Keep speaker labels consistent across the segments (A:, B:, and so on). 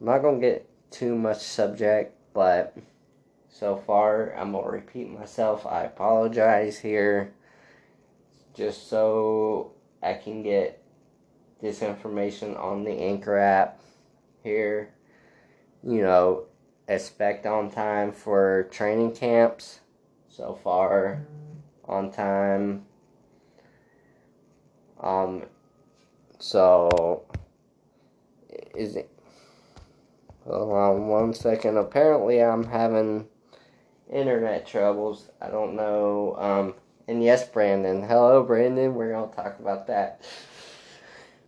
A: I'm not gonna get too much subject, but so far I'm gonna repeat myself. I apologize here, just so I can get this information on the Anchor app here. You know, expect on time for training camps. So far, on time. Um, so is it? On one second. Apparently, I'm having internet troubles. I don't know. Um, and yes, Brandon. Hello, Brandon. We're gonna talk about that.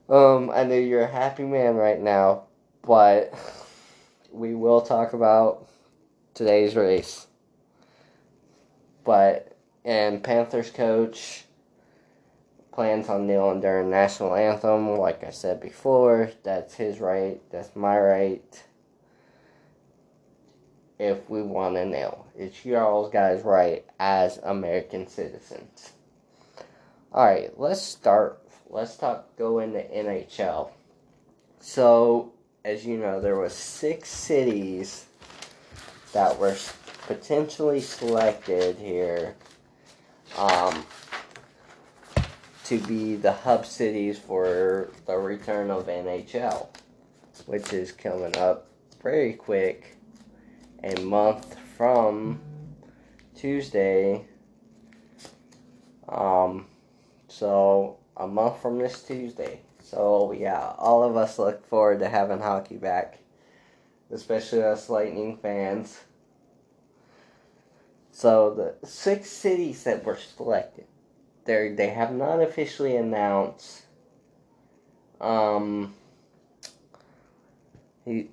A: Um, I know you're a happy man right now, but we will talk about today's race. But and Panthers coach plans on kneeling during national anthem. Like I said before, that's his right. That's my right. If we want to know. it's y'all's guys' right as American citizens. All right, let's start. Let's talk. Go into NHL. So, as you know, there was six cities that were potentially selected here um, to be the hub cities for the return of NHL, which is coming up very quick, a month from Tuesday. Um, so a month from this Tuesday. So yeah, all of us look forward to having hockey back, especially us Lightning fans. So the six cities that were selected, they they have not officially announced. Um,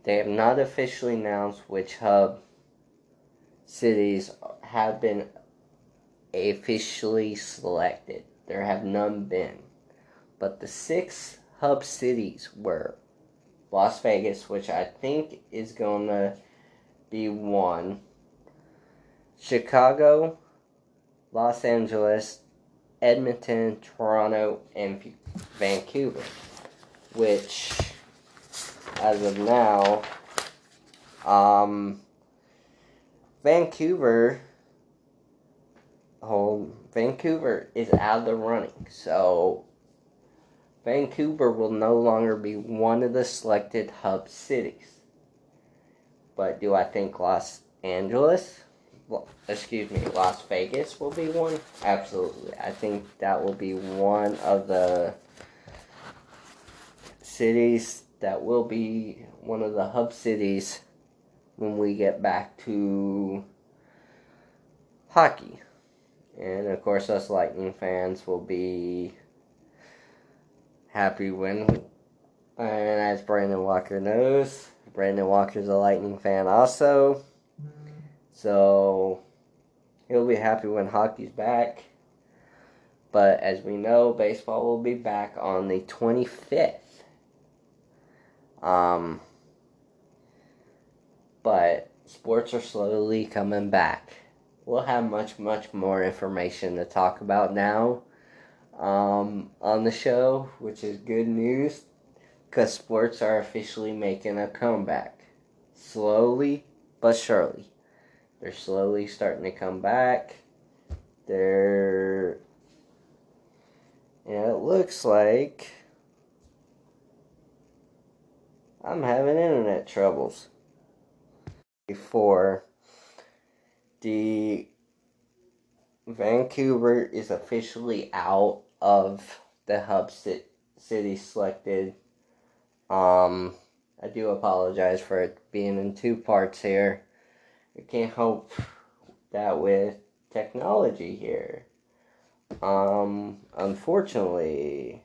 A: they have not officially announced which hub cities have been officially selected. There have none been, but the six hub cities were Las Vegas, which I think is gonna be one. Chicago, Los Angeles, Edmonton, Toronto, and Vancouver, which, as of now, um, Vancouver, oh, Vancouver is out of the running, so Vancouver will no longer be one of the selected hub cities. But do I think Los Angeles? excuse me, Las Vegas will be one. Absolutely, I think that will be one of the cities that will be one of the hub cities when we get back to hockey. And of course, us Lightning fans will be happy when, and as Brandon Walker knows, Brandon Walker's a Lightning fan also. So he'll be happy when hockey's back. But as we know, baseball will be back on the 25th. Um, but sports are slowly coming back. We'll have much, much more information to talk about now um, on the show, which is good news because sports are officially making a comeback. Slowly but surely. They're slowly starting to come back. They're. And it looks like. I'm having internet troubles. Before the Vancouver is officially out of the hub city selected. Um, I do apologize for it being in two parts here. I can't help that with technology here. Um, unfortunately.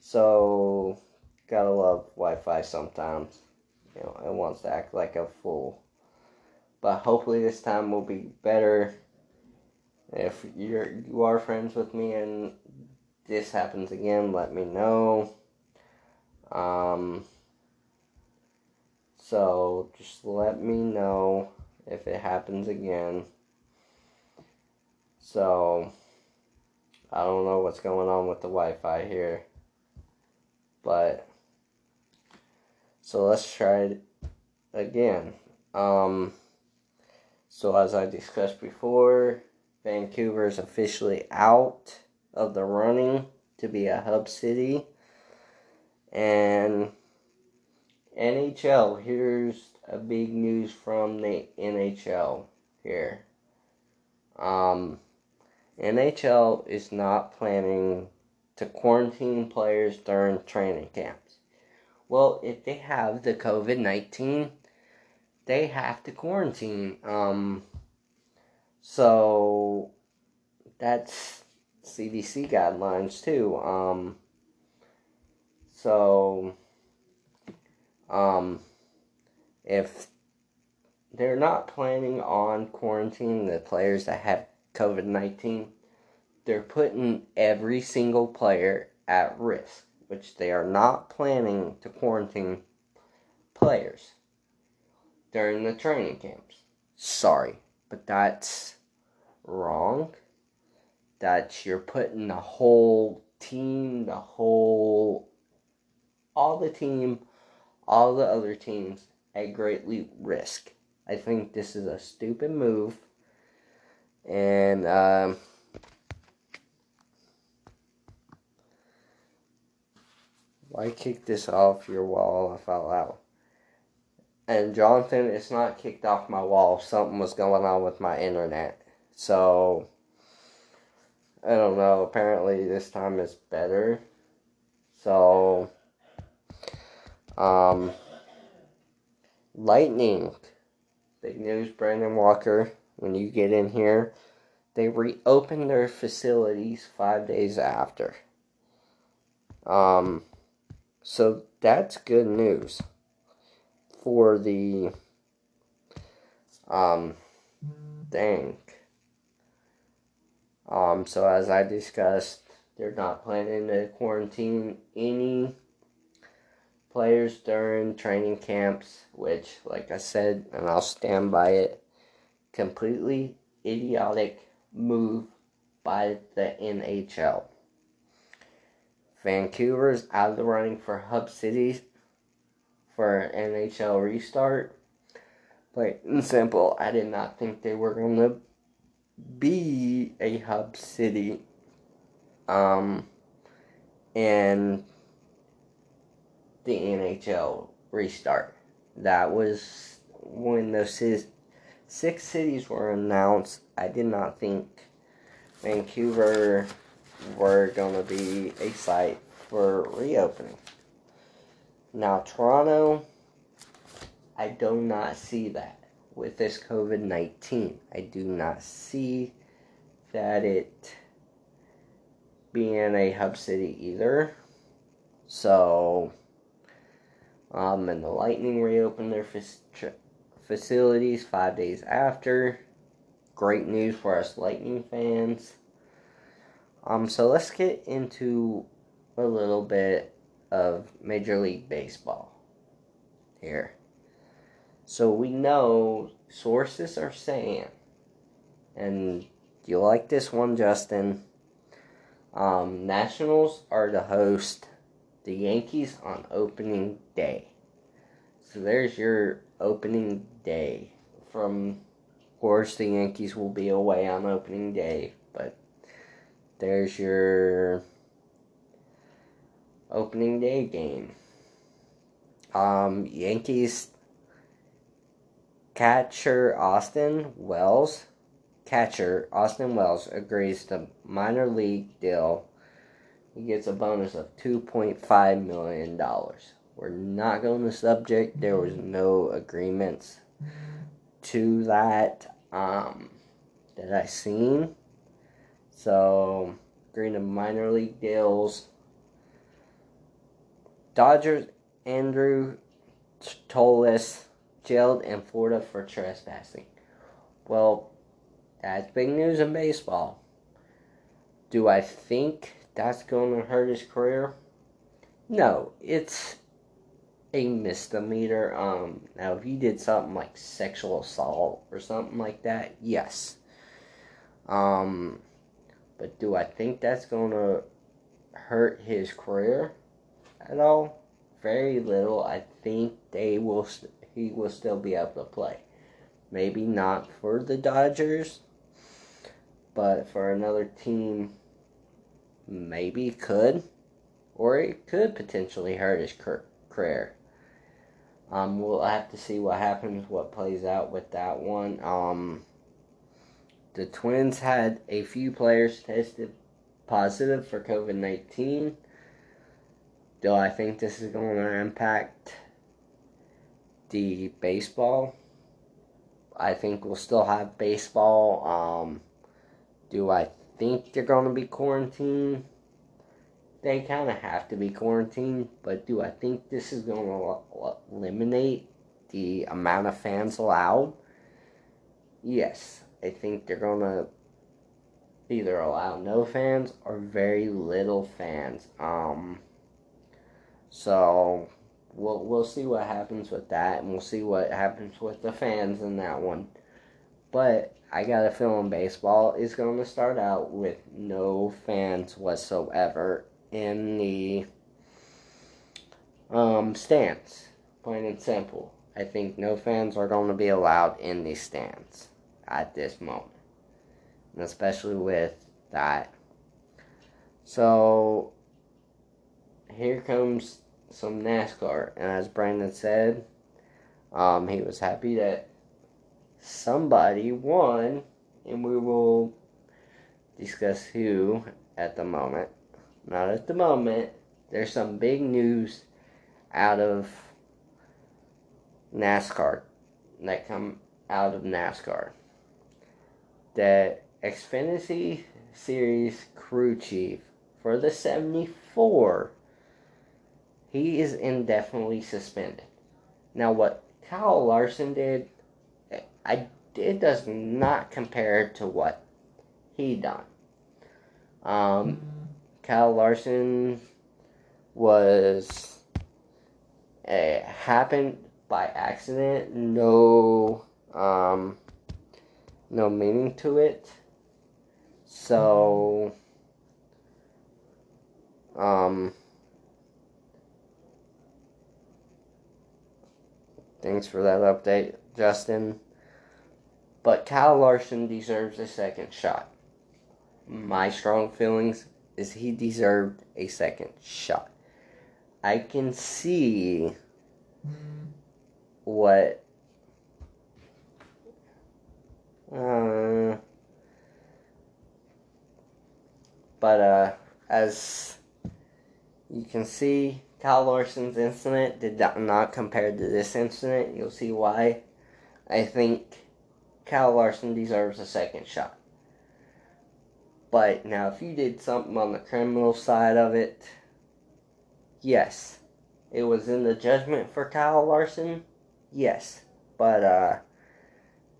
A: So, gotta love Wi Fi sometimes. You know, it wants to act like a fool. But hopefully this time will be better. If you're you are friends with me and this happens again, let me know. Um, so just let me know if it happens again. So I don't know what's going on with the Wi Fi here. But So let's try it again. Um, so as I discussed before, Vancouver is officially out of the running to be a hub city. And NHL, here's a big news from the NHL here. Um, NHL is not planning to quarantine players during training camps. Well, if they have the COVID 19, they have to quarantine. Um, so that's CDC guidelines too. Um, so, um, if they're not planning on quarantining the players that have COVID 19, they're putting every single player at risk, which they are not planning to quarantine players during the training camps. Sorry, but that's wrong. That you're putting the whole team, the whole, all the team, all the other teams at greatly risk. I think this is a stupid move. And, um, Why kick this off your wall if I allow? And Jonathan, it's not kicked off my wall. Something was going on with my internet. So, I don't know. Apparently, this time is better. So, um, Lightning. Big news, Brandon Walker. When you get in here, they reopened their facilities five days after. Um, so that's good news for the um thing. Um, so as I discussed, they're not planning to quarantine any players during training camps, which, like I said, and I'll stand by it, completely idiotic move by the NHL. Vancouver's out of the running for hub cities for an NHL restart. Plain and simple, I did not think they were going to be a hub city. Um, and the NHL restart. That was when those six cities were announced. I did not think Vancouver were going to be a site for reopening. Now, Toronto, I do not see that with this COVID 19. I do not see that it being a hub city either. So, um, and the Lightning reopened their facilities five days after. Great news for us Lightning fans. Um, so let's get into a little bit of Major League Baseball here. So we know sources are saying, and you like this one, Justin? Um, Nationals are the host the Yankees on opening day. So there's your opening day. From, of course, the Yankees will be away on opening day, there's your opening day game. Um, Yankees catcher Austin Wells, catcher Austin Wells agrees to minor league deal. He gets a bonus of $2.5 million. We're not going to subject. There was no agreements to that um, that I seen. So, agreeing to minor league deals. Dodgers Andrew Toles jailed in Florida for trespassing. Well, that's big news in baseball. Do I think that's going to hurt his career? No, it's a misdemeanor. Um, now if he did something like sexual assault or something like that, yes. Um, but do I think that's going to hurt his career at all? very little, I think they will. He will still be able to play. Maybe not for the Dodgers, but for another team, maybe could, or it could potentially hurt his career. Um, we'll have to see what happens, what plays out with that one. Um, the Twins had a few players tested positive for COVID 19. Do I think this is going to impact the baseball? I think we'll still have baseball. Um, do I think they're going to be quarantined? They kind of have to be quarantined, but do I think this is going to eliminate the amount of fans allowed? Yes, I think they're to either allow no fans or very little fans. Um, so we'll we'll see what happens with that, and we'll see what happens with the fans in that one. But I got a feeling baseball is going to start out with no fans whatsoever in the um, stands. Plain and simple. I think no fans are going to be allowed in the stands at this moment, and especially with that. So here comes some NASCAR, and as Brandon said, um, he was happy that somebody won, and we will discuss who at the moment. Not at the moment. There's some big news out of NASCAR that come out of NASCAR. The Xfinity Series crew chief for the 74 he is indefinitely suspended. Now, what Kyle Larson did, I it does not compare to what he done. Um, Kyle Larson was it happened by accident. No, um, no meaning to it. So, um. Thanks for that update, Justin. But Kyle Larson deserves a second shot. My strong feelings is he deserved a second shot. I can see what uh, but uh, as you can see Kyle Larson's incident did not compare to this incident. You'll see why. I think Kyle Larson deserves a second shot. But now, if you did something on the criminal side of it, yes, it was in the judgment for Kyle Larson. Yes, but uh,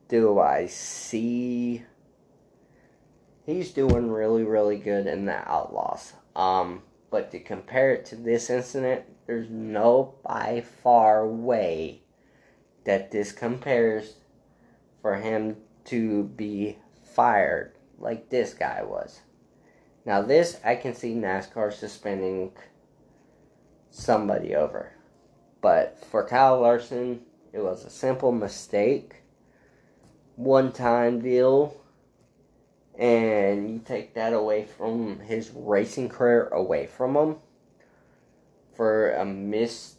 A: do I see? He's doing really, really good in the Outlaws. Um, but to compare it to this incident, there's no by far way that this compares for him to be fired like this guy was. Now, this I can see NASCAR suspending somebody over. But for Kyle Larson, it was a simple mistake, one time deal and you take that away from his racing career away from him for a miss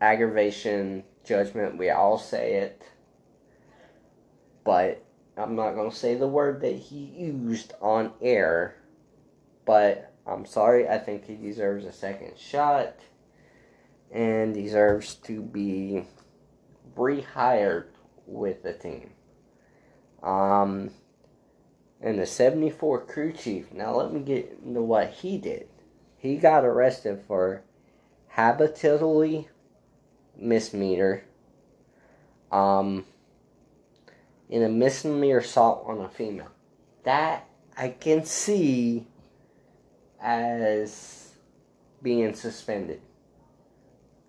A: aggravation judgment. We all say it but i'm not going to say the word that he used on air but i'm sorry i think he deserves a second shot and deserves to be rehired with the team um and the 74 crew chief. Now, let me get into what he did. He got arrested for habitually misdemeanor, um, in a misdemeanor assault on a female. That I can see as being suspended.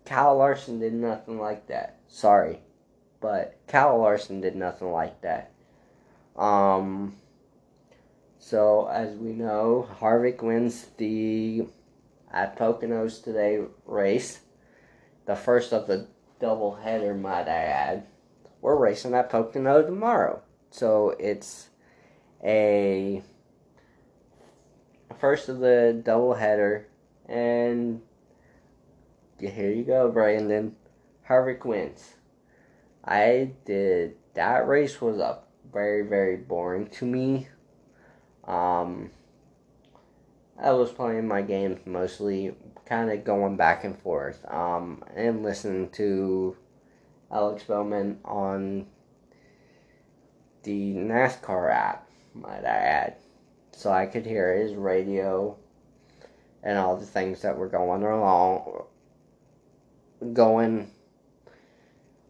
A: Kyle Larson did nothing like that. Sorry. But Kyle Larson did nothing like that. Um, so, as we know, Harvick wins the at Poconos today race. the first of the double header, might I add. We're racing at Pocono tomorrow. So it's a first of the double header, and here you go, Brandon. Harvick wins. I did that race was a very very boring to me. Um, I was playing my games mostly, kind of going back and forth, um, and listening to Alex Bowman on the NASCAR app, might I add. So I could hear his radio and all the things that were going along, going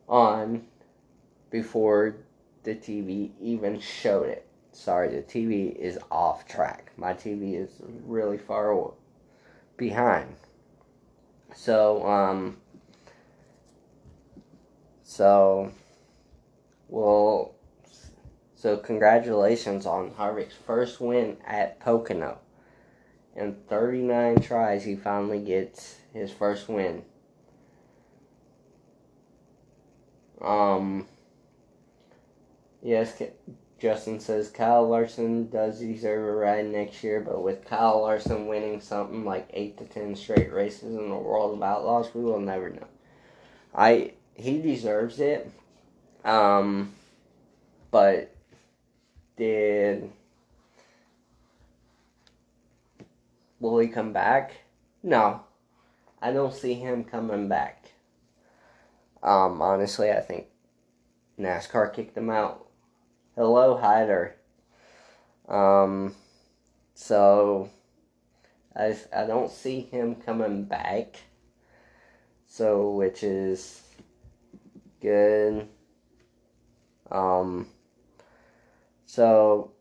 A: on before the TV even showed it. Sorry, the TV is off track. My TV is really far behind. So, um, so, well, so congratulations on Harvick's first win at Pocono. In 39 tries, he finally gets his first win. Um, yes, Justin says Kyle Larson does deserve a ride next year, but with Kyle Larson winning something like eight to ten straight races in the world of outlaws, we will never know. I he deserves it. Um, but did will he come back? No, I don't see him coming back. Um, honestly, I think NASCAR kicked him out Hello, Hyder. Um, so I, I don't see him coming back. So, which is good. Um, so,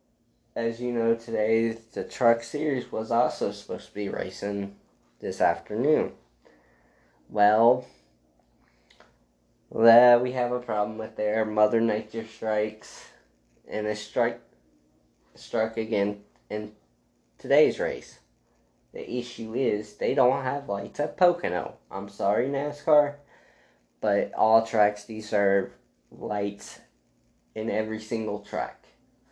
A: as you know, today the truck series was also supposed to be racing this afternoon. Well, that we have a problem with their Mother Nature strikes and a strike struck again in today's race. The issue is they don't have lights at Pocono. I'm sorry, NASCAR, but all tracks deserve lights in every single track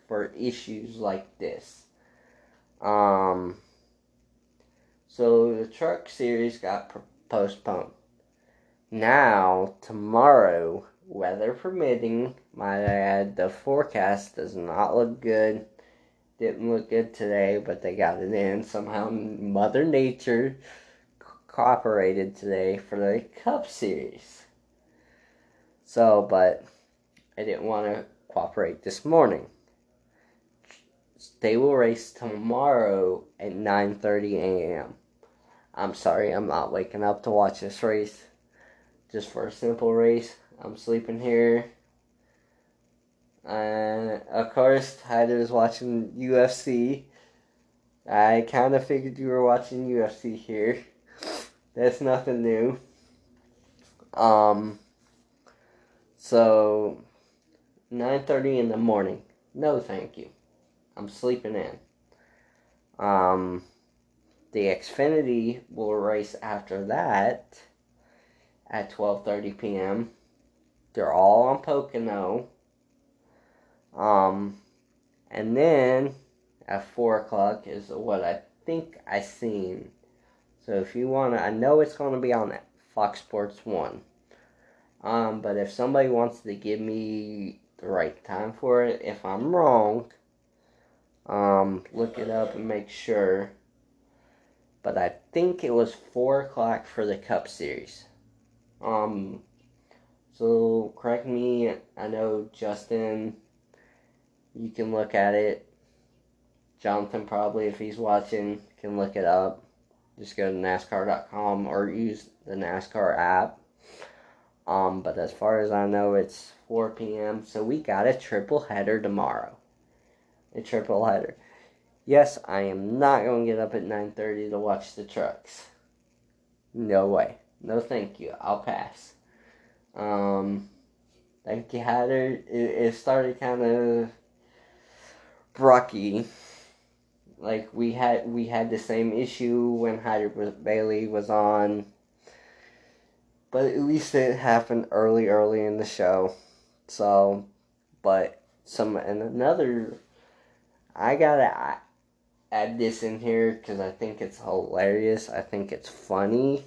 A: for issues like this. Um, so the truck series got postponed. Now, tomorrow, weather permitting, might I add, the forecast does not look good. Didn't look good today, but they got it in. Somehow, Mother Nature cooperated today for the Cup Series. So, but I didn't want to cooperate this morning. They will race tomorrow at 9:30 a.m. I'm sorry, I'm not waking up to watch this race just for a simple race. I'm sleeping here. And of course, Hyder is watching UFC. I kind of figured you were watching UFC here. That's nothing new. Um, so 9:30 in the morning. No, thank you. I'm sleeping in. Um, the Xfinity will race after that at 12:30 p.m. They're all on Pocono. Um, and then at four o'clock is what I think I seen. So if you wanna, I know it's gonna be on Fox Sports One. Um, but if somebody wants to give me the right time for it, if I'm wrong, um, look it up and make sure. But I think it was four o'clock for the Cup Series. Um, so correct me. I know Justin. You can look at it. Jonathan probably, if he's watching, can look it up. Just go to NASCAR.com or use the NASCAR app. Um, but as far as I know, it's 4 p.m. So we got a triple header tomorrow. A triple header. Yes, I am not going to get up at 9:30 to watch the trucks. No way. No, thank you. I'll pass. Um, like you had it, it started kind of rocky. Like we had we had the same issue when Hyder Bailey was on. but at least it happened early, early in the show. So, but some and another, I gotta add this in here because I think it's hilarious. I think it's funny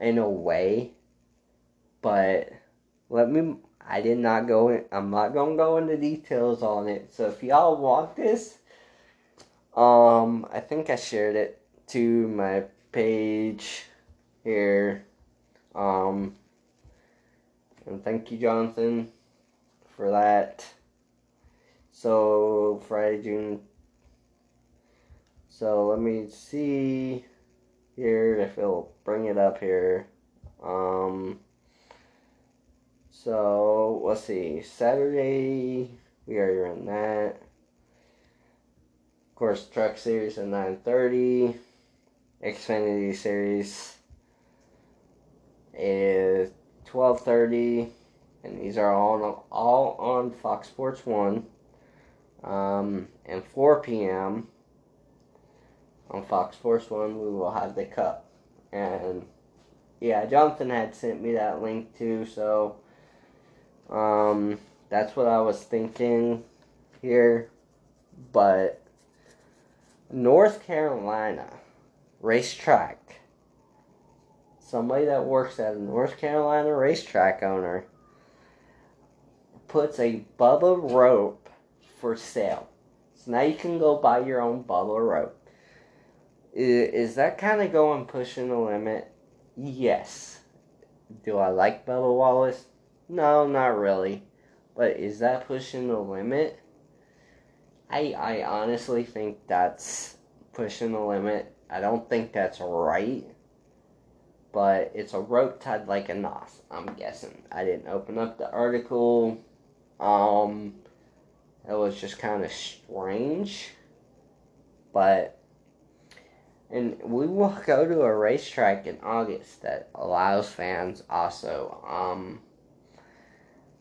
A: in a way, but let me. I did not go in. I'm not gonna go into details on it. So if y'all want this, um, I think I shared it to my page here. Um, and thank you, Jonathan, for that. So Friday, June. So let me see here if it'll bring it up here. Um. So let's see. Saturday we are in that. Of course, Truck Series at nine thirty. Xfinity Series is twelve thirty, and these are all on, all on Fox Sports One. Um, and four p.m. on Fox Sports One, we will have the Cup, and yeah, Jonathan had sent me that link too, so um, that's what I was thinking here, but North Carolina racetrack. Somebody that works at a North Carolina racetrack owner puts a Bubba rope for sale. So now you can go buy your own Bubba rope. Is that kind of going pushing the limit? Yes. Do I like Bubba Wallace? No, not really. But is that pushing the limit? I I honestly think that's pushing the limit. I don't think that's right. But it's a rope tied like a nos, I'm guessing. I didn't open up the article. Um it was just kind of strange. But and we will go to a racetrack in August that allows fans also. Um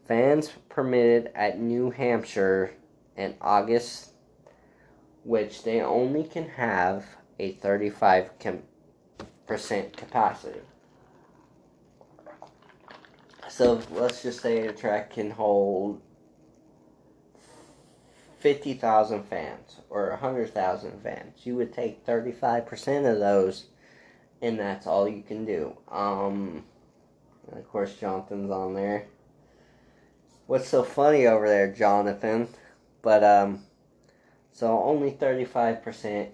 A: fans permitted at New Hampshire in August, which they only can have a 35% capacity. So let's just say a track can hold 50,000 fans or 100,000 fans. You would take 35% of those, and that's all you can do. Um, of course, Jonathan's on there. What's so funny over there, Jonathan? But um, so only 35%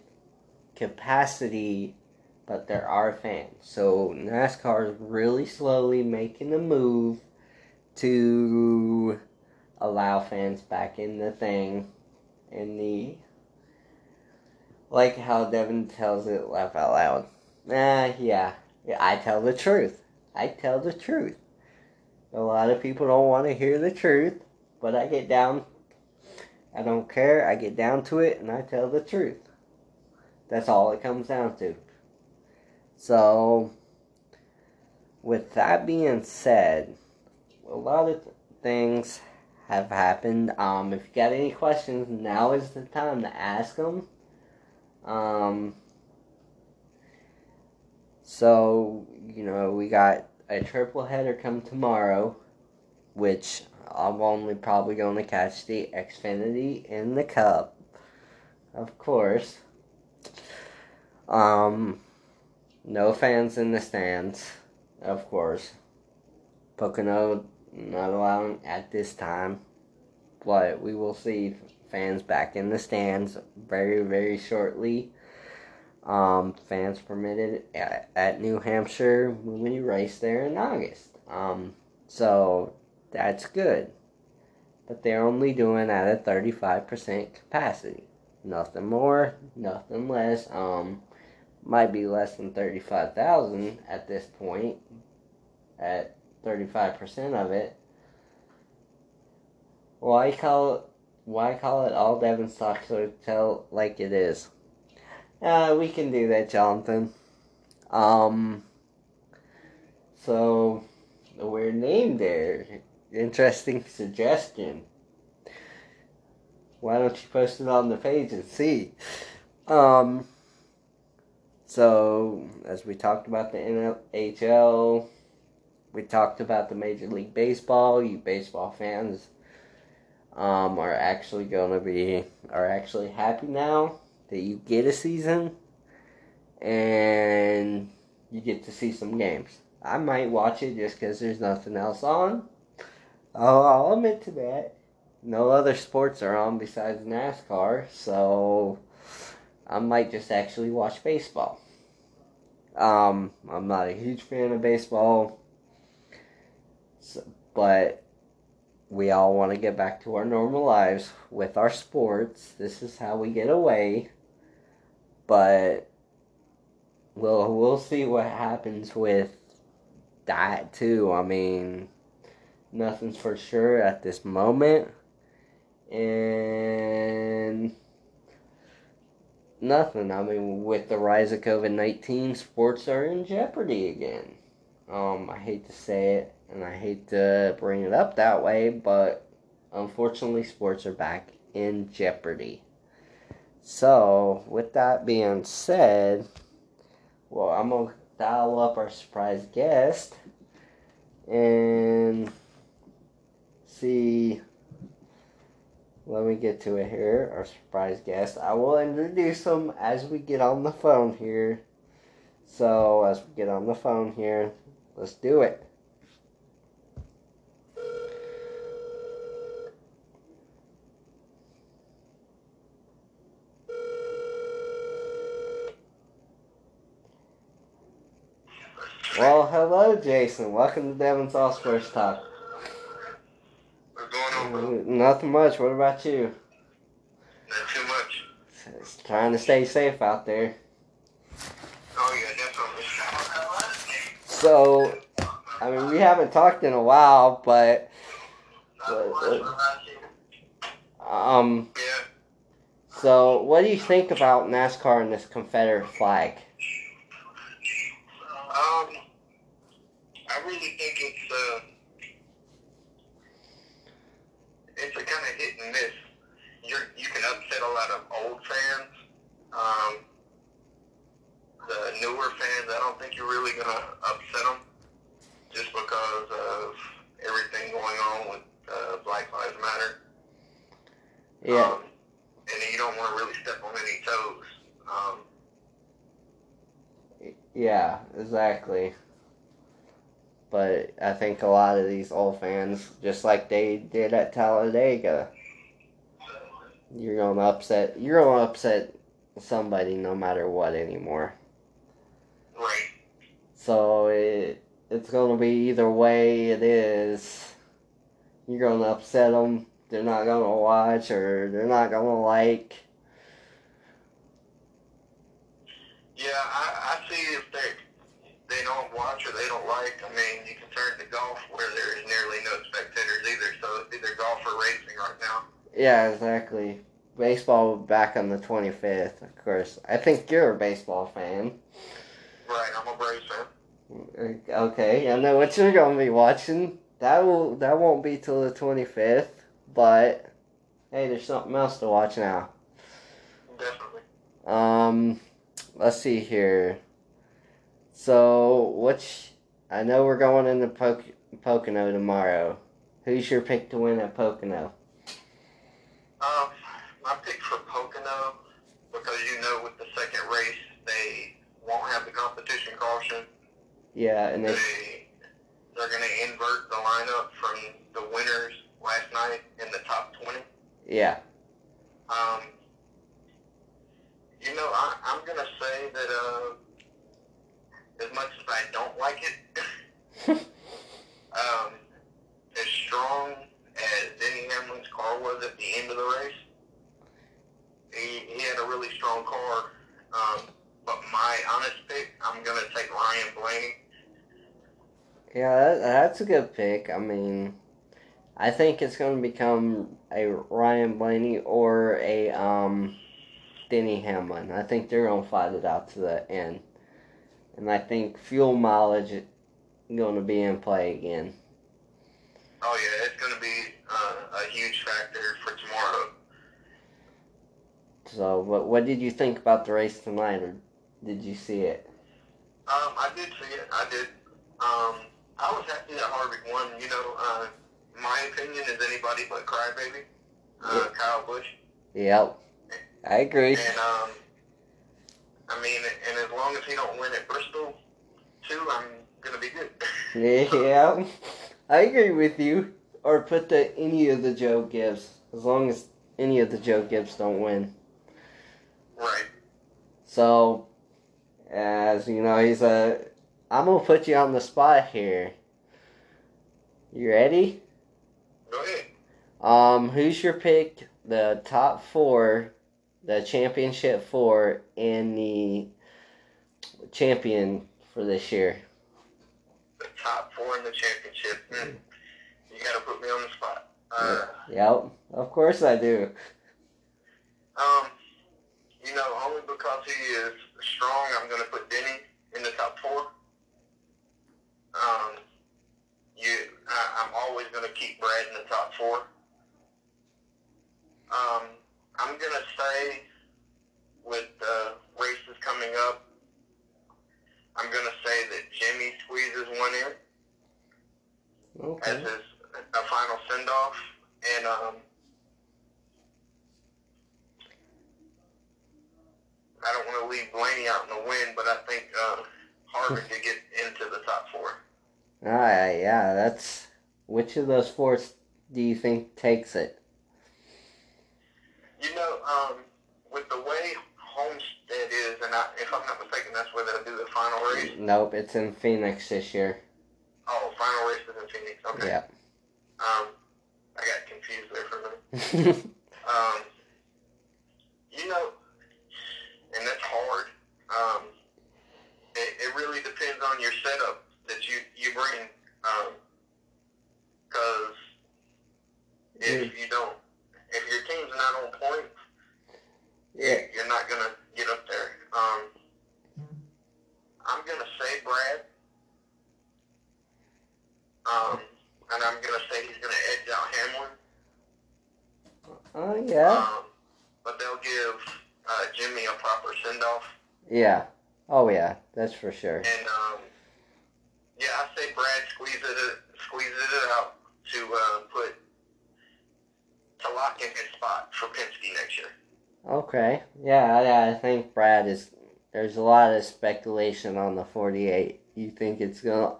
A: capacity, but there are fans. So NASCAR is really slowly making a move to allow fans back in the thing, in the like how Devin tells it, laugh out loud. Ah, yeah, yeah, I tell the truth. I tell the truth. A lot of people don't want to hear the truth, but I get down I don't care. I get down to it and I tell the truth. That's all it comes down to. So, with that being said, a lot of things have happened. Um, if you got any questions, now is the time to ask them. Um, so, you know, we got a triple header come tomorrow, which I'm only probably going to catch the Xfinity in the Cup, of course. Um, no fans in the stands, of course. Pocono not allowing at this time, but we will see fans back in the stands very, very shortly. Um, fans permitted at, at New Hampshire when we race there in August. Um, so that's good. But they're only doing at a 35% capacity. Nothing more, nothing less. Um, might be less than 35,000 at this point, at 35% of it. Why call it, why call it all Devon Stocks Hotel like it is? Uh, we can do that, Jonathan. Um, so, the weird name there interesting suggestion. Why don't you post it on the page and see? Um, so, as we talked about the NHL, we talked about the Major League Baseball. You baseball fans um, are actually going to be are actually happy now that you get a season and you get to see some games. I might watch it just because there's nothing else on. Oh, I'll admit to that. No other sports are on besides NASCAR, so I might just actually watch baseball. Um, I'm not a huge fan of baseball, so, but we all want to get back to our normal lives with our sports. This is how we get away. But we'll we'll see what happens with that too. I mean, nothing's for sure at this moment. And nothing. I mean, with the rise of COVID 19, sports are in jeopardy again. Um, I hate to say it, and I hate to bring it up that way, but unfortunately, sports are back in jeopardy. So, with that being said, well, I'm going to dial up our surprise guest and see let me get to it here. Our surprise guest. I will introduce him as we get on the phone here. So, as we get on the phone here, let's do it. Well, hello, Jason. Welcome to Devon's All Sports Talk. Nothing much. What about you?
B: Not too much.
A: Just trying to stay safe out there.
B: Oh yeah, definitely.
A: So, I mean, we haven't talked in a while, but um.
B: Yeah.
A: So, what do you think about NASCAR and this Confederate flag?
B: Um, I really think it's uh, it's a kind of hit and miss. You're you can upset a lot of old fans. Um, the newer fans, I don't think you're really gonna upset them, just because of everything going on with uh, Black Lives Matter.
A: Yeah.
B: Um, and you don't want to really step on any toes. Um,
A: Yeah, exactly. But I think a lot of these old fans, just like they did at Talladega, you're gonna upset. You're gonna upset somebody no matter what anymore.
B: right.
A: So it it's gonna be either way it is. You're gonna upset them. They're not gonna watch or they're not gonna like.
B: Yeah, I, I see if they they don't watch or they don't like. I mean, you can turn to golf where there is nearly no spectators either. So it's either golf or racing right now.
A: Yeah, exactly. Baseball back on the 25th, of course. I think you're a baseball fan.
B: Right, I'm a Braves fan.
A: Okay, I know what you're gonna be watching. That will that won't be till the 25th, but hey, there's something else to watch now.
B: Definitely.
A: Um, let's see here. So, which I know we're going into Poc- Pocono tomorrow. Who's your pick to win at Pocono?
B: Um, my pick for Pocono because you know with the second race they won't have the competition caution.
A: Yeah, and they
B: They they're going to invert the lineup from the winners last night in the top twenty.
A: yeah,
B: Um, you know, I, I'm gonna say that uh, as much as I don't like it, um, as strong as Denny Hamlin's car was at the end of the race, he, he had a really strong car. Um, but my honest pick, I'm gonna take Ryan Blaney.
A: yeah, that, that's a good pick. I mean, I think it's gonna become a Ryan Blaney or a um, Denny Hamlin. I think they're gonna fight it out to the end, and I think fuel mileage is gonna be in play again.
B: Oh yeah, it's gonna be uh, a huge factor for tomorrow.
A: So, what what did you think about the race tonight, or did you see it?
B: Um, I did see it. I did. Um, I was happy that Harvick won. You know, uh, my opinion is anybody but Crybaby, uh, Kyle Busch.
A: Yep. I agree.
B: And um, I mean, and as long as he don't win at Bristol, too, I'm gonna be good.
A: Yeah, I agree with you. Or put the any of the Joe Gibbs, as long as any of the Joe Gibbs don't win.
B: right.
A: So, as you know, he's a. I'm gonna put you on the spot here. You ready?
B: Go ahead.
A: Um, who's your pick? The top four, the championship four, and the champion for this year.
B: The top four in the championship. Hmm. You gotta put me on the spot. Uh,
A: Yep, of course I do.
B: um, you know, only because he is strong, I'm gonna put Denny in the top four. Um, you, I, I'm always gonna keep Brad in the top four. Um, I'm gonna say with the races coming up, I'm gonna say that Jimmy squeezes one in as his a final send off, and um, I don't want to leave Blaney out in the wind, but I think uh, Harvick could get into the top four.
A: Alright, yeah, that's. Which of those four do you think takes it?
B: You know, um, with the way Homestead is, and I, if I'm not mistaken, that's where they'll do the final race.
A: Nope, it's in Phoenix this year.
B: Oh, final race is in Phoenix. Okay.
A: Yeah.
B: Um, I got confused there for a minute. Um, you know, and that's hard. Um, it, it really depends on your setup that you you bring. Because if you don't, if your team's not on point,
A: yeah.
B: you're not gonna get up there. Um, I'm gonna say Brad. Um, and I'm gonna say he's gonna edge out Hamlin.
A: Oh, yeah.
B: Um, but they'll give uh, Jimmy a proper send off.
A: Yeah. Oh, yeah, that's for sure.
B: And um, yeah, I say Brad squeezes it squeezes it out to uh, put to lock in his spot for Penske next year.
A: Okay. Yeah, I, I think Brad is. There's a lot of speculation on the 48. You think it's gonna.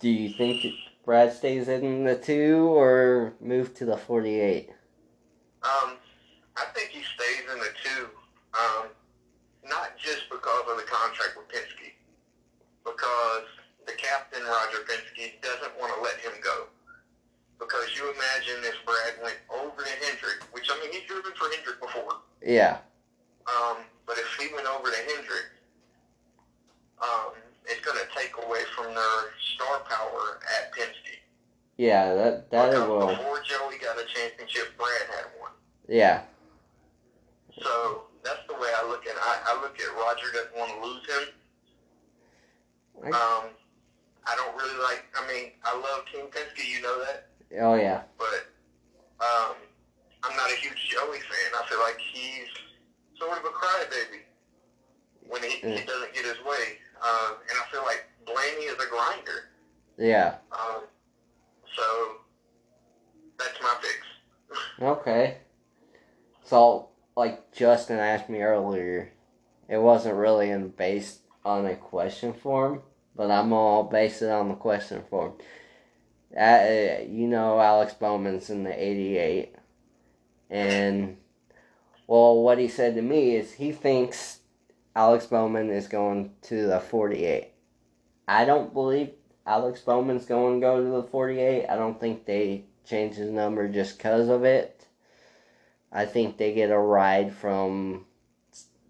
A: Do you think Brad stays in the two or move to the 48?
B: Um, I think he stays in the two, um, not just because of the contract with Penske, because the captain Roger Penske doesn't want to let him go. Because you imagine if Brad went over to Hendrick, which I mean he's driven for Hendrick before.
A: Yeah.
B: Um, but if he went over to Hendrick, um, it's going to take away from their star power at Penske.
A: Yeah, that that
B: because
A: will.
B: Before Joey got a championship, Brad had one.
A: Yeah.
B: So that's the way I look at it. I, I look at Roger doesn't want to lose him.
A: I-
B: Um, I don't really like. I mean, I love Team Penske, you know that,
A: Oh yeah.
B: but um, I'm not a huge Joey fan. I feel like he's sort of a crybaby when he, he
A: Mm.
B: doesn't get his way, uh, and I feel like Blaney is a grinder.
A: Yeah.
B: Um, so that's my picks.
A: Okay. So, like Justin asked me earlier, it wasn't really in based on a question form, but I'm all base it on the question form. Uh, you know, Alex Bowman's in the 88, and well, what he said to me is he thinks Alex Bowman is going to the 48. I don't believe Alex Bowman's going to go to the 48. I don't think they changed his number just because of it. I think they get a ride from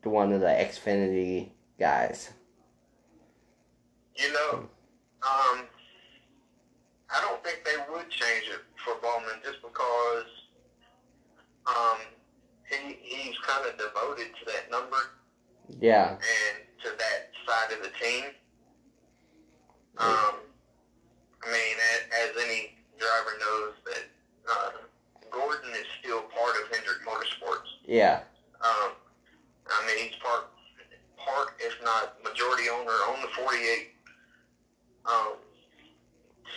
A: one of the Xfinity guys.
B: You know, um, I don't think they would change it for Bowman just because um, he he's kind of devoted to that number
A: Yeah,
B: and to that side of the team. Um, I mean, as, as any driver knows that uh, Gordon is still part of Hendrick Motorsports.
A: yeah,
B: Um, I mean, he's part, part if not majority owner on the 48. Um,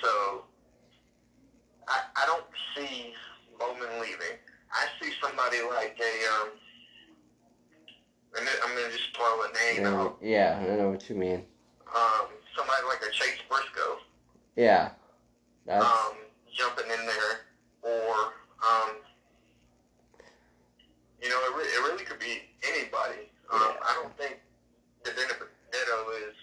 B: So I I don't see Bowman leaving. I see somebody like a um. and I'm gonna just throw a name
A: Yeah,
B: out.
A: yeah, I know what you mean.
B: Um, somebody like a Chase Briscoe.
A: Yeah, that's
B: um, jumping in there, or um, you know, it, re- it really could be anybody. Um,
A: Yeah.
B: I don't think DiBenedetto is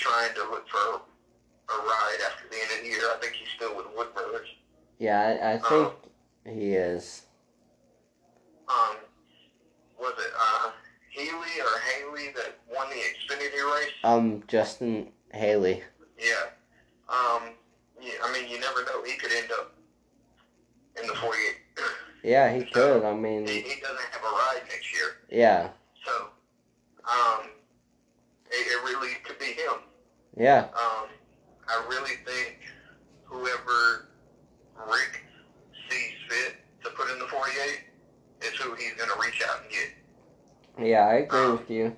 B: trying to look for a ride after the end of the year. I think he's still with Wood Brothers.
A: yeah. I, I think he is.
B: Um, was it uh, Healy or Haley that won the Xfinity race?
A: Um, Justin Haley.
B: Yeah. Um, yeah, I mean, you never know. He could end up in the 48.
A: Yeah, he could. I mean,
B: he, he doesn't have a ride next year.
A: yeah,
B: So, um, it, it really could be him.
A: Yeah,
B: Um, I really think whoever Rick sees fit to put in the 48 is who he's going to reach out and get.
A: yeah. I agree with you.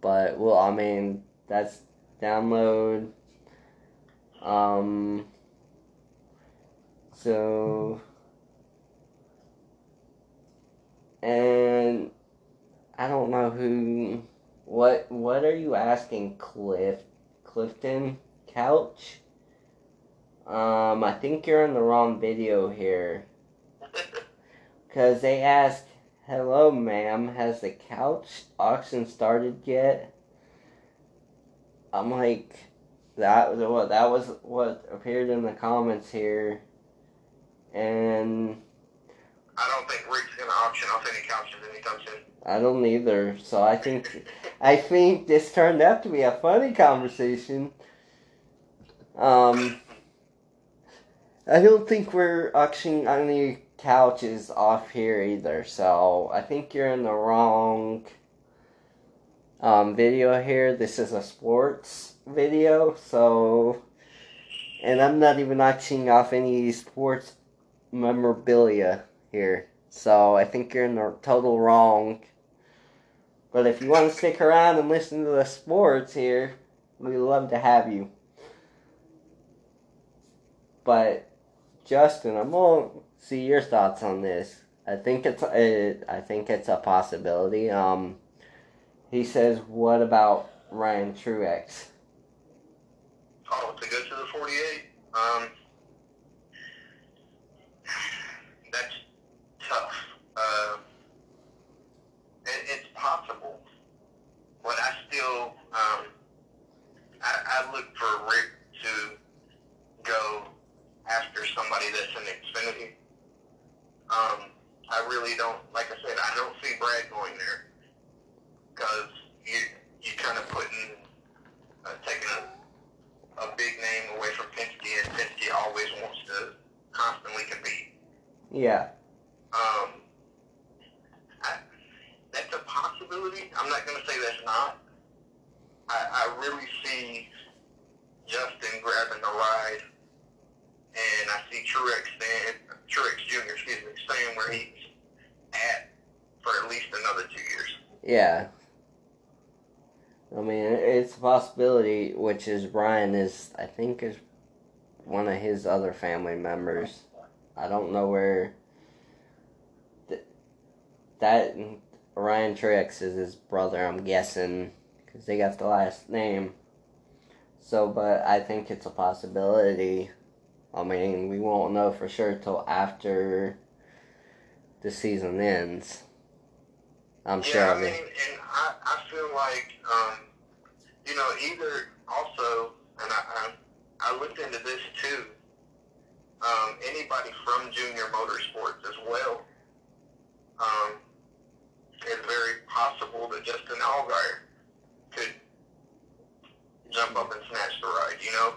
A: But well, I mean, that's download. Um. So. And I don't know who. What What are you asking, Cliff? Clifton Couch? Um, I think you're in the wrong video here. Because they asked, Hello, ma'am, has the couch auction started yet? I'm like, that, was what that was what appeared in the comments here. And
B: I don't think Rick's going to auction off any couches anytime soon.
A: I don't either. So I think I think this turned out to be a funny conversation. Um, I don't think we're auctioning any couches off here either. So I think you're in the wrong um, video here. This is a sports video. So, and I'm not even auctioning off any sports memorabilia here. So I think you're in the total wrong. But if you want to stick around and listen to the sports here, we'd love to have you. But Justin, I'm gonna see your thoughts on this. I think it's a, I think it's a possibility. Um, he says, "What about Ryan Truex?"
B: Oh, to go to the 48? Um, that's tough. Uh, it, it's possible, but I still, um, I, I look for Rick to go after somebody that's in Xfinity. Um, I really don't, like I said, I don't see Brad going there because you you kind of putting uh, taking a a big name away from Penske, and Penske always wants to constantly compete.
A: Yeah,
B: Um, I, that's a possibility. I'm not going to say that's not. I, I really see Justin grabbing the ride, and I see Truex staying, Truex Jr. Excuse me, staying where he's at for at least another two years.
A: yeah. I mean, it's a possibility, which is Ryan is, I think, is one of his other family members. I don't know where. Th- that Ryan Truex is his brother, I'm guessing, because they got the last name. So, but I think it's a possibility. I mean, we won't know for sure till after the season ends. I'm sure.
B: Yeah,
A: I
B: I
A: mean,
B: mean, and I, I feel like, um, you know, either also, and I, I, I looked into this too, um, anybody from Junior Motorsports as well, um, it's very possible that Justin Allgaier could jump up and snatch the ride, you know,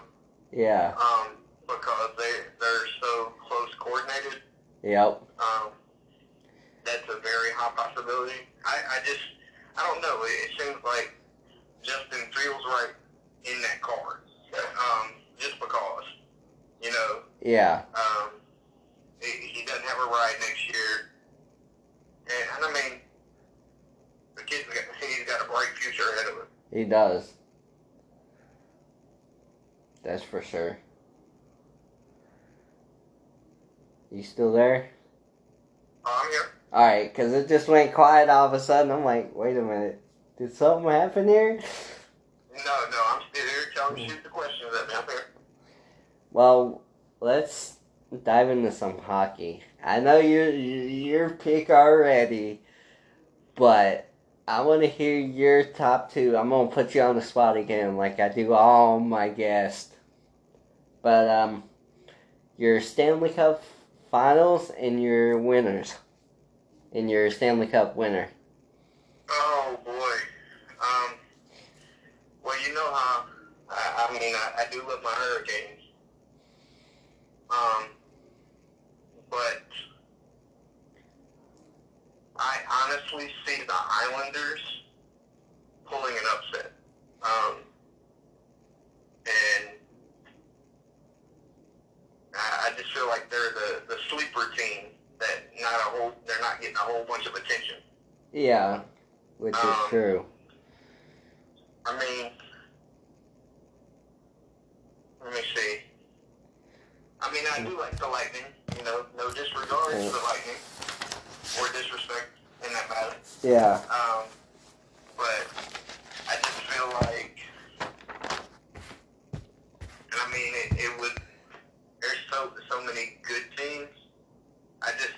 A: yeah.
B: um, because they, they're so close coordinated.
A: Yep.
B: Um, that's a very high possibility. I, I just, I don't know. It, it seems like Justin feels right in that car. Um, just because, you know,
A: Yeah.
B: um, he, he doesn't have a ride next year. And, I mean, the kid's got, he's got a bright future ahead of him.
A: He does. That's for sure. You still there?
B: Oh, I'm here.
A: Alright, because it just went quiet all of a sudden. I'm like, wait a minute. Did something happen here?
B: No, no, I'm still here. Tell me, shoot the questions at me. I'm here.
A: Well, let's dive into some hockey. I know you're your pick already, but I want to hear your top two. I'm gonna put you on the spot again, like I do all my guests. But um, your Stanley Cup Finals and your winners, and your Stanley Cup winner.
B: Oh boy. Um. Well, you know how I, I mean I, I do love my Hurricanes. Um. But I honestly see the Islanders pulling an upset. Um. And I, I just feel like they're the, the sleeper team that not a whole they're not getting a whole bunch of attention.
A: Yeah, which is
B: Um,
A: true.
B: I mean, let me see. I mean, I do like the Lightning. You know, no disregard to the Lightning or disrespect in that matter.
A: Yeah,
B: Um, but I just feel like, and I mean, it, it would. There's so so many good teams. I just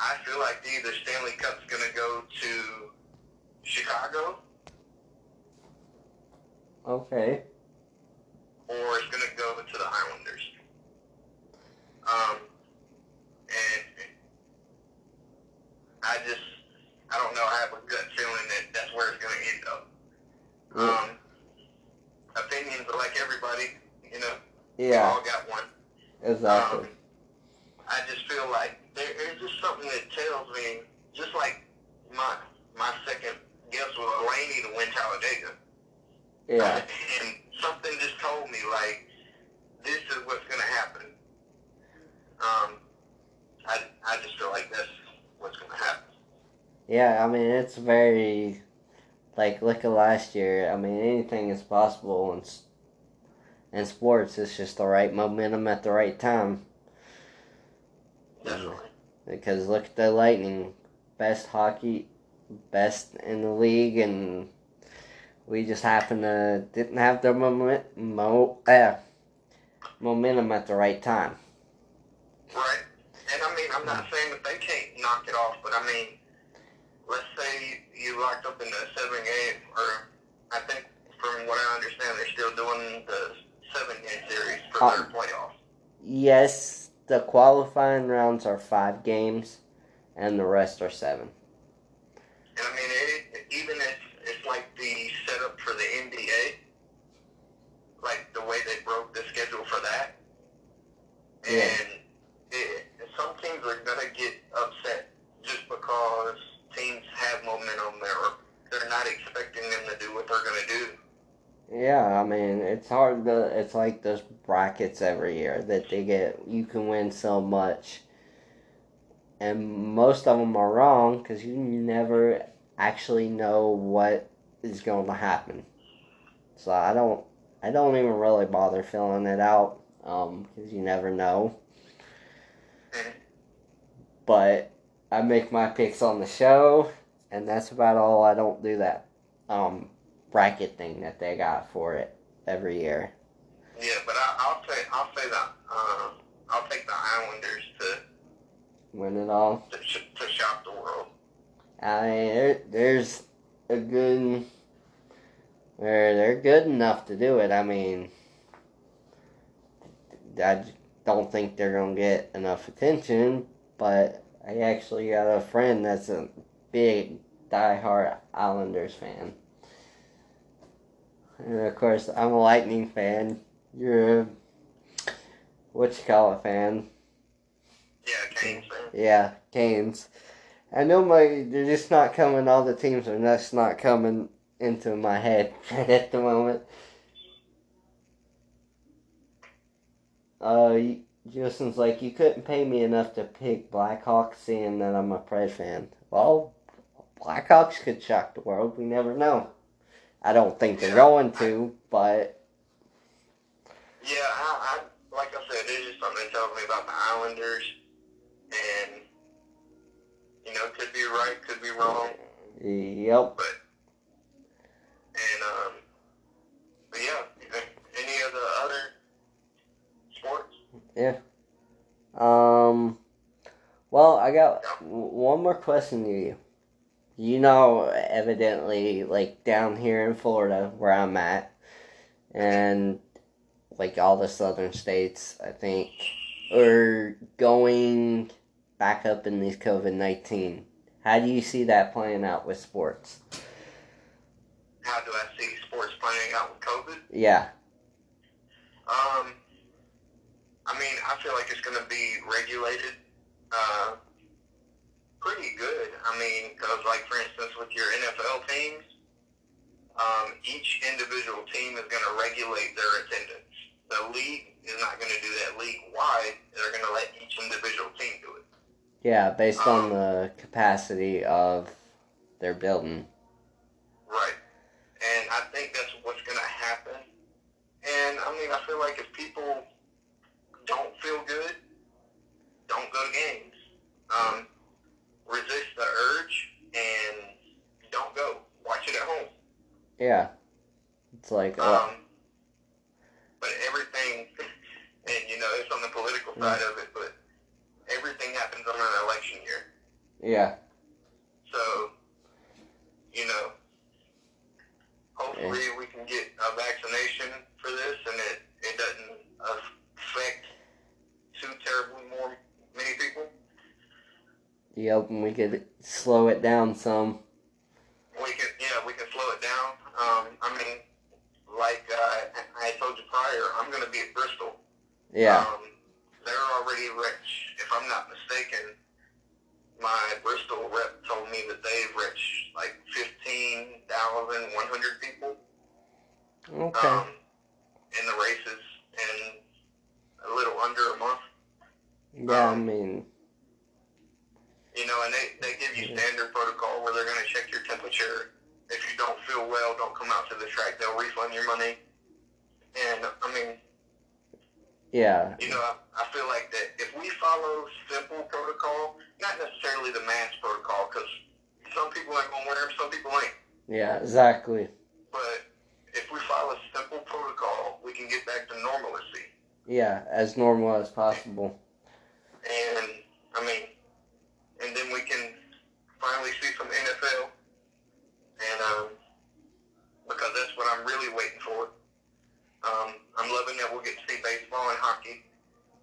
B: I feel like either Stanley Cup's gonna go to Chicago
A: okay.
B: or it's gonna go to the Islanders. Um, and I just I don't know. I have a gut feeling that that's where it's gonna end up. Um, opinions are like everybody, you know. We all got one.
A: exactly.
B: Um, I just feel like there, there's just something that tells me, just like my my second guess was Blaney to win Talladega.
A: Yeah,
B: And something just told me like this is what's gonna happen. Um, I I just feel like that's what's gonna happen.
A: yeah. I mean, it's very like look at last year. I mean, anything is possible in in sports. It's just the right momentum at the right time.
B: Definitely.
A: Because look at the Lightning, best hockey, best in the league, and we just happen to didn't have the moment, mo, uh, momentum at the right time.
B: Right. And I mean, I'm not saying that they can't knock it off, but I mean, let's say you locked up in the seven game, or I think from what I understand, they're still doing the seven game series for
A: Uh,
B: their playoffs.
A: Yes, the qualifying rounds are five games, and the rest are seven.
B: And I mean, it, even if it's like the setup for the NBA, like the way they broke the schedule for that,
A: Yeah.
B: and it, some teams are gonna get upset just because teams have momentum there. They're not expecting them to do what they're gonna do.
A: Yeah, I mean, it's hard to, it's like those brackets every year that they get, you can win so much. And most of them are wrong because you never actually know what is going to happen. So I don't, I don't even really bother filling it out because you never know. But I make my picks on the show, and that's about all. I don't do that um, bracket thing that they got for it every year.
B: Yeah, but I, I'll say I'll say that um, I'll take the Islanders to
A: Win it all.
B: to, to shock the world.
A: I mean, there, there's a good. They're they're good enough to do it. I mean, I don't think they're gonna get enough attention, but I actually got a friend that's a big diehard Islanders fan. And of course, I'm a Lightning fan. You're a what you call it fan.
B: Yeah, fan.
A: Yeah, Canes. I know my they're just not coming. All the teams are just not coming into my head at the moment. Uh, Justin's like you couldn't pay me enough to pick Blackhawks, seeing that I'm a Pred fan. Well, Blackhawks could shock the world. We never know. I don't think they're going to, but
B: Yeah, I, I like I said, it's just something that tells me about the Islanders, and you know, could be right, could be wrong,
A: yep.
B: and um, but yeah, any of the other sports? Yeah.
A: Um, well, I got one more question to you. You know, evidently, like down here in Florida, where I'm at, and like all the southern states, I think, are going back up in these COVID 19. How do you see that playing out with sports?
B: How do I see sports playing out with COVID?
A: Yeah,
B: Um, I mean, I feel like it's going to be regulated uh, pretty good. I mean, because, like, for instance, with your NFL teams, um, each individual team is going to regulate their attendance. The league is not going to do that league-wide. They're going to let each individual team do it.
A: yeah, based on the capacity of their building.
B: Right. And I think that's what's going to happen. And, I mean, I feel like if people don't feel good, don't go to games. Um, resist the urge and don't go. Watch it at home.
A: Yeah, it's like, oh,
B: Um, but everything, and, you know, it's on the political mm. side of it, but everything happens on an election year.
A: yeah,
B: So, you know, hopefully we can get a vaccination for this and it, it doesn't affect too terribly more many people.
A: yep, and we could slow it down some.
B: We can, yeah, we can slow it down. Um, I mean, like uh, I told you prior, I'm going to be at Bristol.
A: Yeah,
B: Um, they're already rich. If I'm not mistaken, my Bristol rep told me that they've reached like 15,100 people.
A: okay.
B: um, in the races in a little under a month.
A: Yeah, I
B: um,
A: mean,
B: You know, and they, they give you standard protocol where they're going to check your temperature. If you don't feel well, don't come out to the track. They'll refund your money. And, I mean,
A: yeah,
B: you know, I, I feel like that if we follow simple protocol, not necessarily the mass protocol, because some people ain't going to wear them, some people ain't.
A: yeah, exactly.
B: But if we follow simple protocol, we can get back to normalcy.
A: Yeah, as normal as possible.
B: and I mean, and then we can finally see some NFL, and um, because that's what I'm really waiting for. Um, I'm loving that we'll get to see baseball and hockey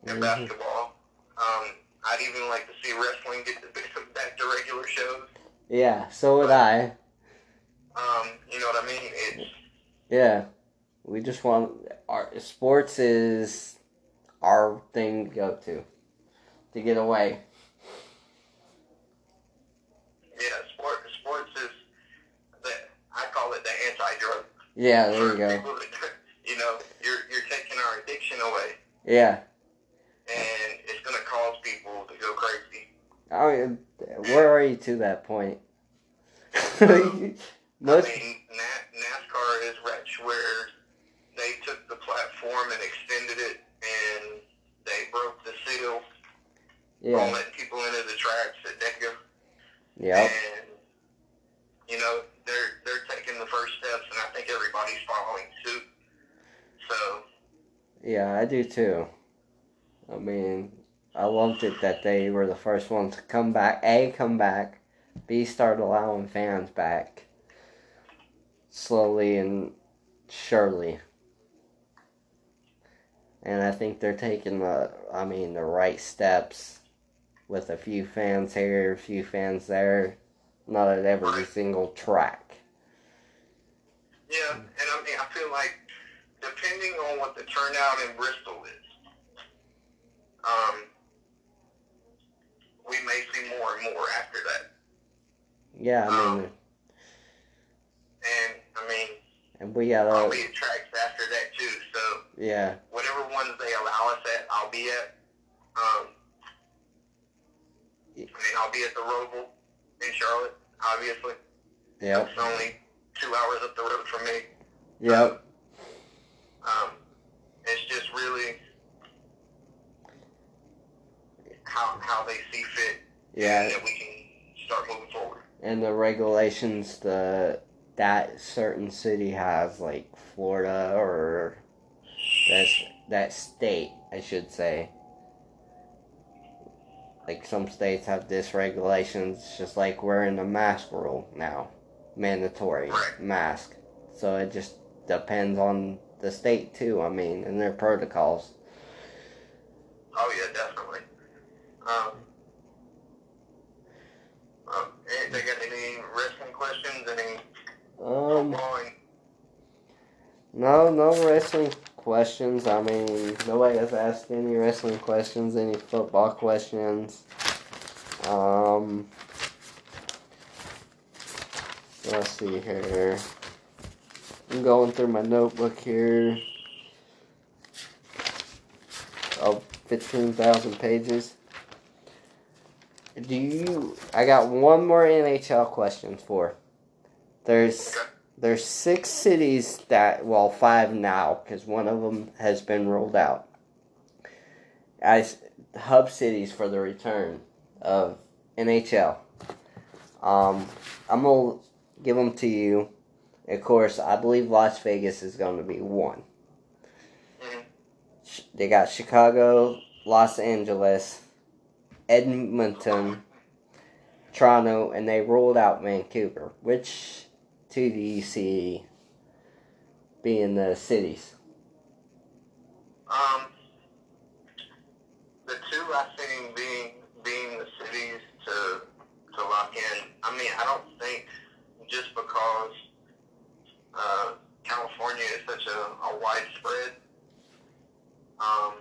B: and
A: Mhm.
B: basketball. Um, I'd even like to see wrestling get to back to regular shows.
A: Yeah, so would I.
B: Um, you know what I mean? It's
A: Yeah, we just want our sports is our thing to go to to get away.
B: yeah, sport. Sports is the I call it the anti-drug.
A: Yeah, there you go.
B: people you know, you're you're taking our addiction away.
A: Yeah,
B: and it's going to cause people to go crazy.
A: Oh, I mean, where are you to that point? Most,
B: I mean, NASCAR is wretch where they took the platform and extended it, broke the seal
A: yeah,
B: on letting people into the tracks at Dega,
A: yep,
B: and you know they're they're taking the first steps, and I think everybody's following suit. So
A: yeah, I do too. I mean, I loved it that they were the first ones to come back. A, come back. B, start allowing fans back. Slowly and surely. And I think they're taking the, I mean, the right steps with a few fans here, a few fans there, not at every single track.
B: yeah, and I mean I feel like depending on what the turnout in Bristol is, um, we may see more and more after that.
A: Yeah, I mean,
B: And I mean,
A: and we
B: I'll
A: gotta,
B: be at tracks after that too. So
A: yeah,
B: whatever ones they allow us at, I'll be at. Um, I mean, I'll be at the Roval in Charlotte, obviously.
A: yep,
B: It's only two hours up the road from me.
A: Yep.
B: Um, it's just really how how they see fit.
A: Yeah.
B: And that we can start moving forward.
A: And the regulations the that certain city has, like Florida or that's that state, I should say. Like some states have this regulations, just like we're in the mask rule now, mandatory mask. So it just depends on the state too. I mean, and their protocols.
B: Oh yeah, definitely. Um, um, got any wrestling questions? Any
A: Um,
B: football?
A: No, no wrestling questions. I mean, nobody has asked any wrestling questions, any football questions. Um, let's see here. I'm going through my notebook here. Oh, 15,000 pages. Do you. I got one more NHL question for. There's. There's six cities that, well, five now, because one of them has been rolled out as hub cities for the return of NHL. Um, I'm gonna give them to you. Of course, I believe Las Vegas is going to be one.
B: Mhm.
A: They got Chicago, Los Angeles, Edmonton, Toronto, and they rolled out Vancouver. Which two do you being the cities?
B: Um, the two I see being being the cities to to lock in. I mean, I don't think just because uh, California is such a, a widespread, um,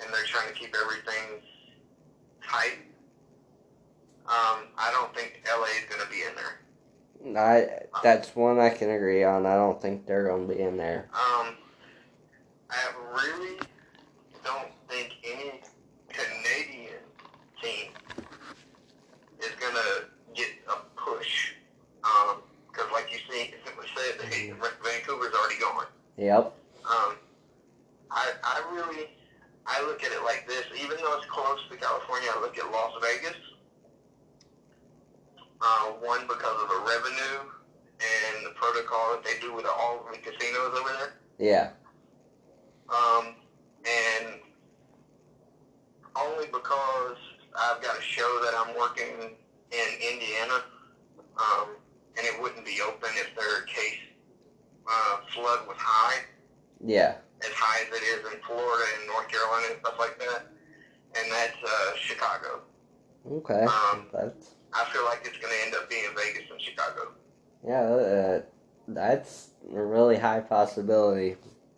B: and they're trying to keep everything tight. Um, I don't think LA is going to be in there.
A: I that's one I can agree on. I don't think they're going to be in there.
B: Um, I really don't think any Canadian team is gonna get a push. Um, because like you see, we said, they, Vancouver's already gone.
A: Yep.
B: Um, I I really I look at it like this. Even though it's close to California, I look at Las Vegas. Uh, one because of the revenue and the protocol that they do with all the casinos over there.
A: Yeah.
B: Um, and only because I've got a show that I'm working in Indiana, um, and it wouldn't be open if their case uh, flood was high,
A: Yeah.
B: as high as it is in Florida and North Carolina and stuff like that. And that's uh, Chicago.
A: Okay.
B: Um,
A: That's
B: I feel like it's going to end up being Vegas and Chicago.
A: yeah. Uh, that's a really high possibility.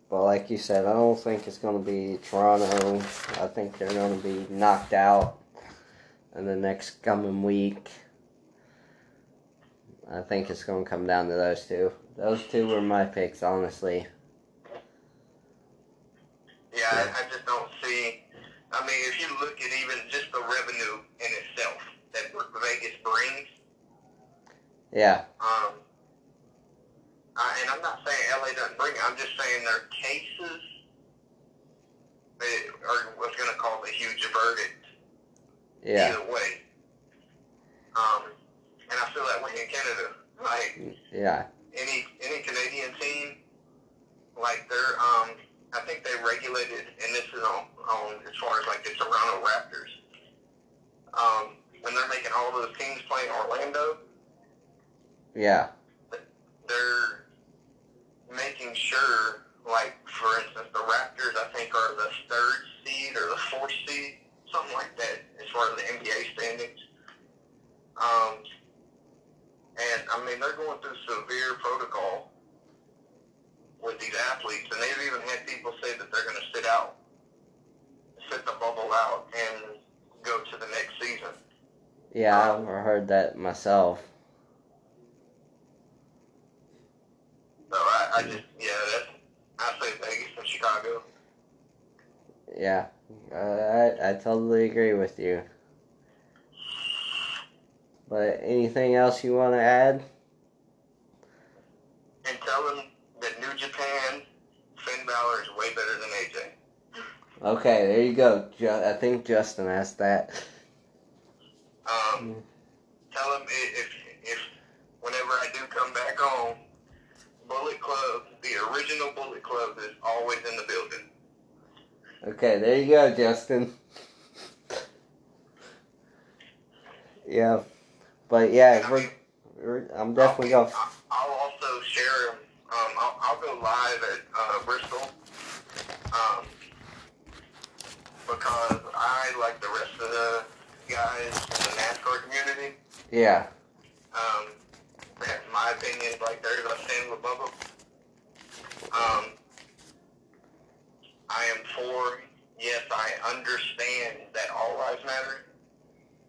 A: But like you said, I don't think it's going to be Toronto. I think they're going to be knocked out in the next coming week. I think it's going to come down to those two. Those two were my picks, honestly.
B: Yeah, I, I just don't see. I mean, if you look at even just the revenue in itself that Vegas brings,
A: Yeah.
B: Um, I, and I'm not saying LA doesn't bring it. I'm just saying their cases they are what's going to cause a huge verdict
A: Yeah.
B: either way. Um, and I feel that way in Canada. Like
A: Yeah.
B: any any Canadian team, like they're um, I think they regulated, and this is on, on as far as like the Toronto Raptors. Um, when they're making all those teams play in Orlando,
A: Yeah.
B: they're making sure, like for instance, the Raptors I think are the third seed or the fourth seed, something like that, as far as the NBA standings. Um, and I mean they're going through severe protocol with these athletes, and they've even had people say that they're going to sit out, sit the bubble out, and go to the next season.
A: Yeah, I've heard that myself.
B: So I, I just, yeah, that's, I say Vegas and Chicago.
A: Yeah, uh, I I totally agree with you. But anything else you want to add?
B: Better than AJ.
A: Okay, there you go. I think Justin asked that.
B: Um, tell him i- if if whenever I do come back home, Bullet Club, the original Bullet Club, is always in the building.
A: Okay, there you go, Justin. Yeah, but yeah, we're, we're, I'm definitely
B: I'll,
A: going.
B: I'll- I'll also share. I'll, go live at uh, Bristol. Um, because I, like the rest of the guys in the NASCAR community,
A: Yeah,
B: um, that's my opinion. Like theirs, I stand with Bubba. Um, I am for. Yes, I understand that all lives matter,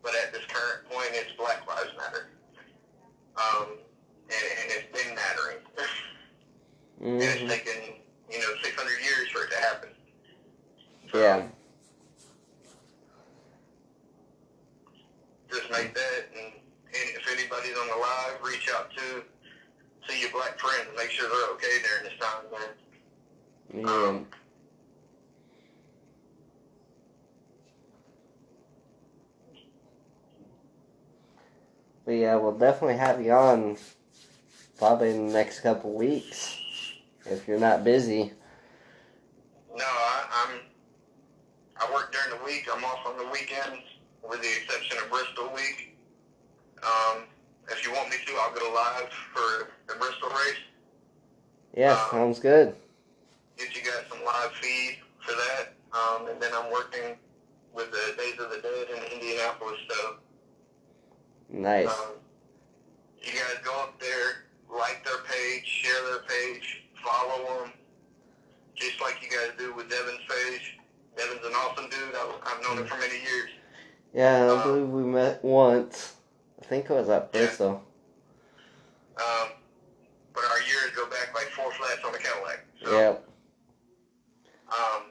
B: but at this current point, it's Black Lives Matter. Um, and, and it's been mattering. Mm-hmm. and it's taken, you know, 600 years for it to happen. So,
A: yeah,
B: Just make that, and, and if anybody's on the live, reach out to to your black friends and make sure they're okay during this time, man.
A: yeah. Um, but yeah, we'll definitely have you on probably in the next couple weeks if you're not busy.
B: No, I, I'm. I work during the week. I'm off on the weekends, with the exception of Bristol week. Um, if you want me to, I'll go live for the Bristol race.
A: Yeah,
B: Um,
A: sounds good.
B: Get you guys some live feed for that. Um, and then I'm working with the Days of the Dead in Indianapolis. So
A: Nice.
B: um, you guys go up there, like their page, share their page, follow them, just like you guys do with Devin's page. Devin's an awesome dude. I, I've known him for many years.
A: Yeah, I
B: um,
A: believe we met once. I think it was at
B: Yeah.
A: Bristol.
B: Um, but our years go back like four flats on the Cadillac. So,
A: Yep.
B: Um,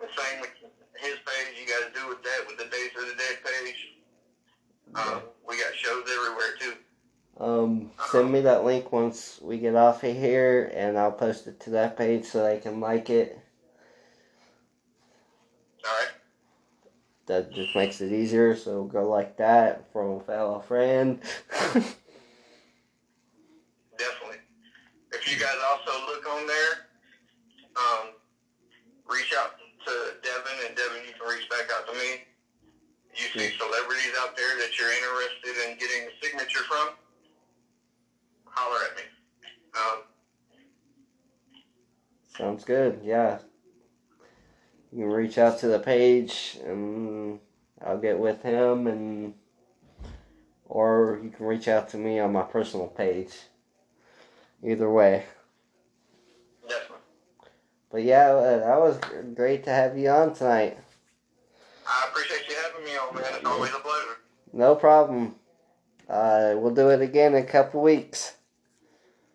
B: the same with his page. You guys do with that with the Days of the Dead page. Um, we got shows everywhere too.
A: Um, send me that link once we get off of here, and I'll post it to that page so they can like it.
B: All right.
A: That just makes it easier. So go like that from a fellow friend.
B: Definitely. If you guys also look on there, um, reach out to Devin, and Devin, you can reach back out to me. You see celebrities out there that you're interested in getting a signature from, holler at me. Um,
A: Sounds good. Yeah. You can reach out to the page, and I'll get with him, and or you can reach out to me on my personal page. Either way.
B: definitely.
A: But yeah, uh, that was great to have you on tonight.
B: I appreciate you having me on, man. It's always a pleasure.
A: No problem. Uh, we'll do it again in a couple weeks.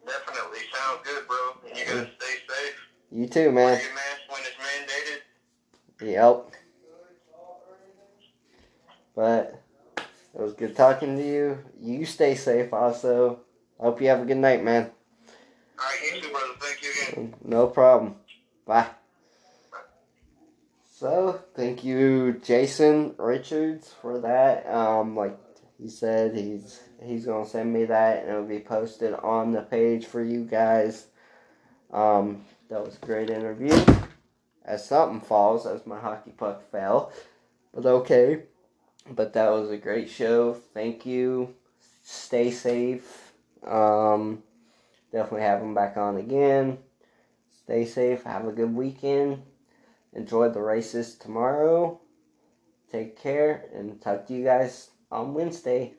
B: Definitely. Sounds good, bro. And you guys stay safe.
A: You too, man.
B: your mask when it's mandated.
A: Yep. But it was good talking to you. You stay safe also. I hope you have a good night, man.
B: All right, you too, brother. Thank you again.
A: No problem. Bye. So, thank you, Jason Richards, for that. Um, like he said, he's he's gonna send me that, and it'll be posted on the page for you guys. Um, that was a great interview. As something falls, as my hockey puck fell, but okay. But that was a great show. Thank you. Stay safe. Um, definitely have them back on again. Stay safe. Have a good weekend. Enjoy the races tomorrow. Take care and talk to you guys on Wednesday.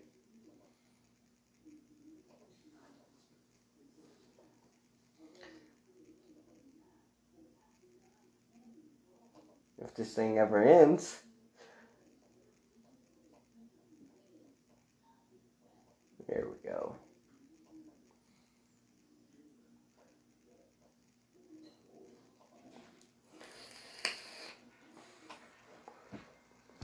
A: If this thing ever ends.